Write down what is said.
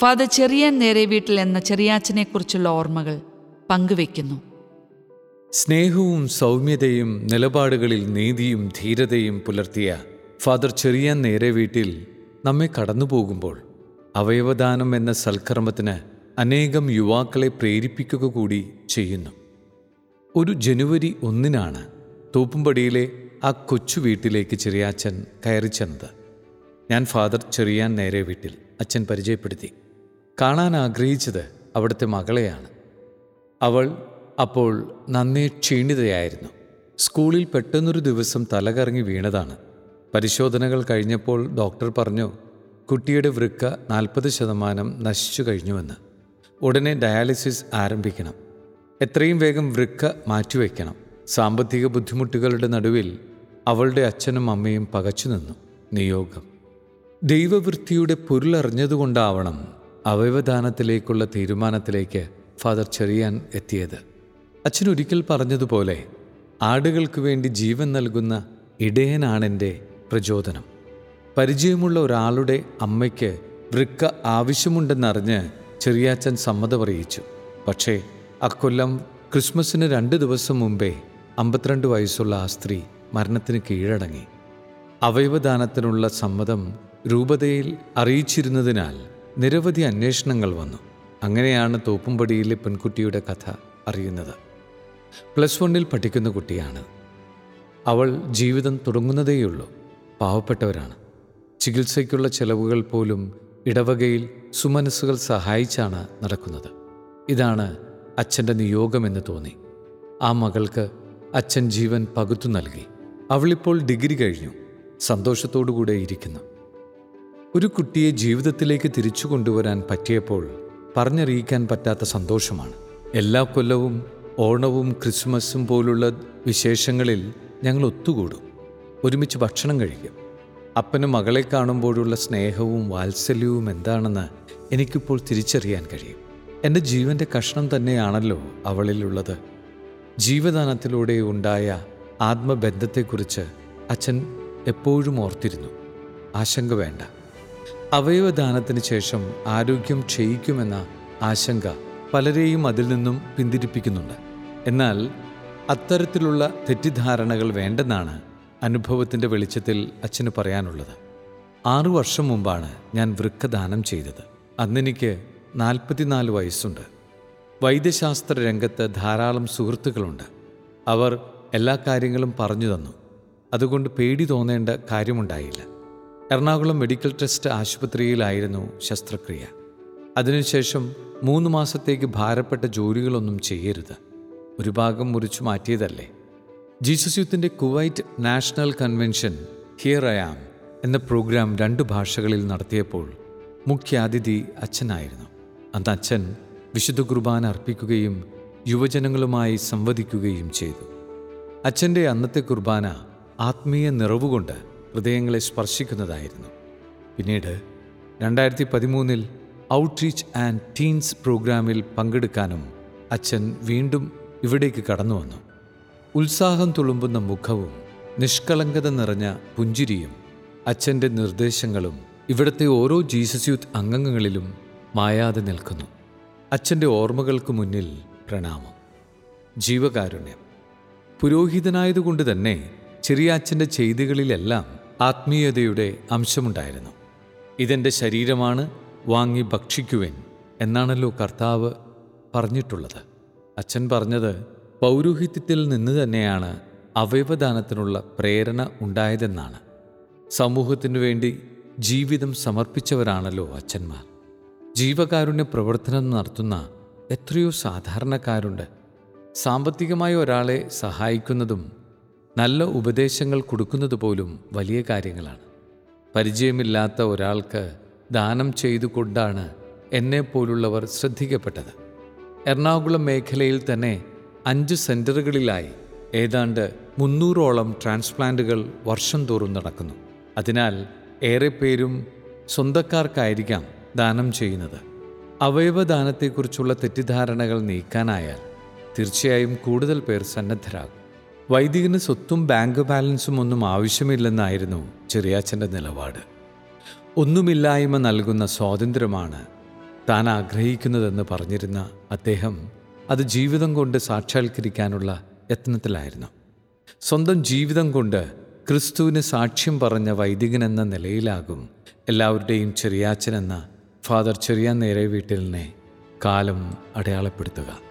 Father Cherian നേരെ വീട്ടിൽ എന്ന ചെറിയാച്ചനെക്കുറിച്ചുള്ള ഓർമ്മകൾ പങ്കുവെക്കുന്നു സ്നേഹവും സൗമ്യതയും നിലപാടുകളിൽ നീതിയും ധീരതയും പുലർത്തിയ ഫാദർ ചെറിയാൻ നേരെ വീട്ടിൽ നമ്മെ കടന്നു പോകുമ്പോൾ അവയവദാനം എന്ന സൽക്കർമ്മത്തിന് അനേകം യുവാക്കളെ പ്രേരിപ്പിക്കുക കൂടി ചെയ്യുന്നു. ഒരു ജനുവരി ഒന്നിനാണ് തോപ്പുംപടിയിലെ ആ കൊച്ചു വീട്ടിലേക്ക് ചെറിയാച്ചൻ കയറി ചെന്നത്. ഞാൻ ഫാദർ ചെറിയാൻ നേരെ വീട്ടിൽ അച്ഛൻ പരിചയപ്പെടുത്തി. കാണാൻ ആഗ്രഹിച്ചത് അവിടുത്തെ മകളെയാണ്. അവൾ അപ്പോൾ നന്നേ ക്ഷീണിതയായിരുന്നു. സ്കൂളിൽ പെട്ടെന്നൊരു ദിവസം തലകറങ്ങി വീണതാണ്. പരിശോധനകൾ കഴിഞ്ഞപ്പോൾ ഡോക്ടർ പറഞ്ഞു കുട്ടിയുടെ വൃക്ക നാൽപ്പത് ശതമാനം നശിച്ചു കഴിഞ്ഞുവെന്ന്. ഉടനെ ഡയാലിസിസ് ആരംഭിക്കണം. എത്രയും വേഗം വൃക്ക മാറ്റിവെക്കണം. സാമ്പത്തിക ബുദ്ധിമുട്ടുകളുടെ നടുവിൽ അവളുടെ അച്ഛനും അമ്മയും പകച്ചു നിന്നു നിയോഗം. ദൈവവൃത്തിയുടെ പൊരുളറിഞ്ഞതുകൊണ്ടാവണം അവയവദാനത്തിലേക്കുള്ള തീരുമാനത്തിലേക്ക് ഫാദർ ചെറിയാൻ എത്തിയത്. അച്ഛൻ ഒരിക്കൽ പറഞ്ഞതുപോലെ ആടുകൾക്ക് വേണ്ടി ജീവൻ നൽകുന്ന ഇടയനാണെന്റെ പ്രചോദനം. പരിചയമുള്ള ഒരാളുടെ അമ്മയ്ക്ക് വൃക്ക ആവശ്യമുണ്ടെന്നറിഞ്ഞ് ചെറിയാച്ചൻ സമ്മതമറിയിച്ചു. പക്ഷേ അക്കൊല്ലം ക്രിസ്മസിന് രണ്ട് ദിവസം മുമ്പേ അമ്പത്തിരണ്ട് വയസ്സുള്ള ആ സ്ത്രീ മരണത്തിന് കീഴടങ്ങി. അവയവദാനത്തിനുള്ള സമ്മതം രൂപതയിൽ അറിയിച്ചിരുന്നതിനാൽ നിരവധി അന്വേഷണങ്ങൾ വന്നു. അങ്ങനെയാണ് തോപ്പുംപടിയിലെ പെൺകുട്ടിയുടെ കഥ അറിയുന്നത്. പ്ലസ് വണ്ണിൽ പഠിക്കുന്ന കുട്ടിയാണ്. അവൾ ജീവിതം തുടങ്ങുന്നതേയുള്ളൂ. പാവപ്പെട്ടവരാണ്. ചികിത്സയ്ക്കുള്ള ചെലവുകൾ പോലും ഇടവകയിൽ സുമനസ്സുകൾ സഹായിച്ചാണ് നടക്കുന്നത്. ഇതാണ് അച്ഛന്റെ നിയോഗമെന്ന് തോന്നി. ആ മകൾക്ക് അച്ഛൻ ജീവൻ പകുത്തു നൽകി. അവളിപ്പോൾ ഡിഗ്രി കഴിഞ്ഞു. സന്തോഷത്തോടുകൂടെ ഇരിക്കുന്നു. ഒരു കുട്ടിയെ ജീവിതത്തിലേക്ക് തിരിച്ചു കൊണ്ടുവരാൻ പറ്റിയപ്പോൾ പറഞ്ഞറിയിക്കാൻ പറ്റാത്ത സന്തോഷമാണ്. എല്ലാ കൊല്ലവും ഓണവും ക്രിസ്മസും പോലുള്ള വിശേഷങ്ങളിൽ ഞങ്ങൾ ഒത്തുകൂടും. ഒരുമിച്ച് ഭക്ഷണം കഴിക്കും. അപ്പനും മകളെ കാണുമ്പോഴുള്ള സ്നേഹവും വാത്സല്യവും എന്താണെന്ന് എനിക്കിപ്പോൾ തിരിച്ചറിയാൻ കഴിയും. എന്റെ ജീവന്റെ കഷ്ണം തന്നെയാണല്ലോ അവളിലുള്ളത്. ജീവദാനത്തിലൂടെ ഉണ്ടായ ആത്മബന്ധത്തെക്കുറിച്ച് അച്ഛൻ എപ്പോഴും ഓർത്തിരുന്നു. ആശങ്ക വേണ്ട. അവയവദാനത്തിന് ശേഷം ആരോഗ്യം ക്ഷയിക്കുമെന്ന ആശങ്ക പലരെയും അതിൽ നിന്നും പിന്തിരിപ്പിക്കുന്നുണ്ട്. എന്നാൽ അത്തരത്തിലുള്ള തെറ്റിദ്ധാരണകൾ വേണ്ടെന്നാണ് അനുഭവത്തിന്റെ വെളിച്ചത്തിൽ അച്ഛന് പറയാനുള്ളത്. ആറു വർഷം മുമ്പാണ് ഞാൻ വൃക്കദാനം ചെയ്തത്. അന്നെനിക്ക് നാൽപ്പത്തിനാല് വയസ്സുണ്ട്. വൈദ്യശാസ്ത്ര രംഗത്ത് ധാരാളം സുഹൃത്തുക്കളുണ്ട്. അവർ എല്ലാ കാര്യങ്ങളും പറഞ്ഞു തന്നു. അതുകൊണ്ട് പേടി തോന്നേണ്ട കാര്യമുണ്ടായില്ല. എറണാകുളം മെഡിക്കൽ ട്രസ്റ്റ് ആശുപത്രിയിലായിരുന്നു ശസ്ത്രക്രിയ. അതിനുശേഷം മൂന്ന് മാസത്തേക്ക് ഭാരപ്പെട്ട ജോലികളൊന്നും ചെയ്യരുത്. ഒരു ഭാഗം മുറിച്ചു മാറ്റിയതല്ലേ. Jesus യൂത്തിന്റെ Kuwait national convention here I am എന്ന പ്രോഗ്രാം രണ്ട് ഭാഷകളിൽ നടത്തിയപ്പോൾ മുഖ്യാതിഥി അച്ഛനായിരുന്നു. അന്ന് അച്ഛൻ വിശുദ്ധ കുർബാന അർപ്പിക്കുകയും യുവജനങ്ങളുമായി സംവദിക്കുകയും ചെയ്തു. അച്ഛന്റെ അന്നത്തെ കുർബാന ആത്മീയ നിറവുകൊണ്ട് ഹൃദയങ്ങളെ സ്പർശിക്കുന്നതായിരുന്നു. പിന്നീട് രണ്ടായിരത്തി പതിമൂന്നിൽ ഔട്ട്റീച്ച് ആൻഡ് ടീൻസ് പ്രോഗ്രാമിൽ പങ്കെടുക്കാനും അച്ഛൻ വീണ്ടും ഇവിടേക്ക് കടന്നു വന്നു. ഉത്സാഹം തുളുമ്പുന്ന മുഖവും നിഷ്കളങ്കത നിറഞ്ഞ പുഞ്ചിരിയും അച്ഛന്റെ നിർദ്ദേശങ്ങളും ഇവിടുത്തെ ഓരോ ജീസസ് യൂത്ത് അംഗങ്ങളിലും മായാതെ നിൽക്കുന്നു. അച്ഛന്റെ ഓർമ്മകൾക്ക് മുന്നിൽ പ്രണാമം. ജീവകാരുണ്യം. പുരോഹിതനായതുകൊണ്ട് തന്നെ ചെറിയ അച്ഛന്റെ ചെയ്തികളിലെല്ലാം ആത്മീയതയുടെ അംശമുണ്ടായിരുന്നു. ഇതെന്റെ ശരീരമാണ് വാങ്ങി ഭക്ഷിക്കുവിൻ എന്നാണല്ലോ കർത്താവ് പറഞ്ഞിട്ടുള്ളത്. അച്ഛൻ പറഞ്ഞത് പൗരോഹിത്യത്തിൽ നിന്ന് തന്നെയാണ് അവയവദാനത്തിനുള്ള പ്രേരണ ഉണ്ടായതെന്നാണ്. സമൂഹത്തിനു വേണ്ടി ജീവിതം സമർപ്പിച്ചവരാണല്ലോ അച്ഛന്മാർ. ജീവകാരുണ്യ പ്രവർത്തനം നടത്തുന്ന എത്രയോ സാധാരണക്കാരുണ്ട്. സാമ്പത്തികമായി ഒരാളെ സഹായിക്കുന്നതും നല്ല ഉപദേശങ്ങൾ കൊടുക്കുന്നത് പോലും വലിയ കാര്യങ്ങളാണ്. പരിചയമില്ലാത്ത ഒരാൾക്ക് ദാനം ചെയ്തുകൊണ്ടാണ് എന്നെപ്പോലുള്ളവർ ശ്രദ്ധിക്കപ്പെട്ടത്. എറണാകുളം മേഖലയിൽ തന്നെ അഞ്ച് സെന്ററുകളിലായി ഏതാണ്ട് മുന്നൂറോളം ട്രാൻസ്പ്ലാന്റുകൾ വർഷം തോറും നടക്കുന്നു. അതിനാൽ ഏറെ പേരും സ്വന്തക്കാർക്കായിരിക്കാം ദാനം ചെയ്യുന്നത്. അവയവദാനത്തെക്കുറിച്ചുള്ള തെറ്റിദ്ധാരണകൾ നീക്കാനായാൽ തീർച്ചയായും കൂടുതൽ പേർ സന്നദ്ധരാകും. വൈദികന് സ്വത്തും ബാങ്ക് ബാലൻസും ഒന്നും ആവശ്യമില്ലെന്നായിരുന്നു ചെറിയാച്ചന്റെ നിലപാട്. ഒന്നുമില്ലായ്മ നൽകുന്ന സ്വാതന്ത്ര്യമാണ് താൻ ആഗ്രഹിക്കുന്നതെന്ന് പറഞ്ഞിരുന്ന അദ്ദേഹം അത് ജീവിതം കൊണ്ട് സാക്ഷാത്കരിക്കാനുള്ള യത്നത്തിലായിരുന്നു. സ്വന്തം ജീവിതം കൊണ്ട് ക്രിസ്തുവിന് സാക്ഷ്യം പറഞ്ഞ വൈദികൻ എന്ന നിലയിലാകും എല്ലാവരുടെയും ചെറിയാച്ചൻ എന്ന ഫാദർ ചെറിയ നേരെ വീട്ടിലിനെ കാലം അടയാളപ്പെടുത്തുക.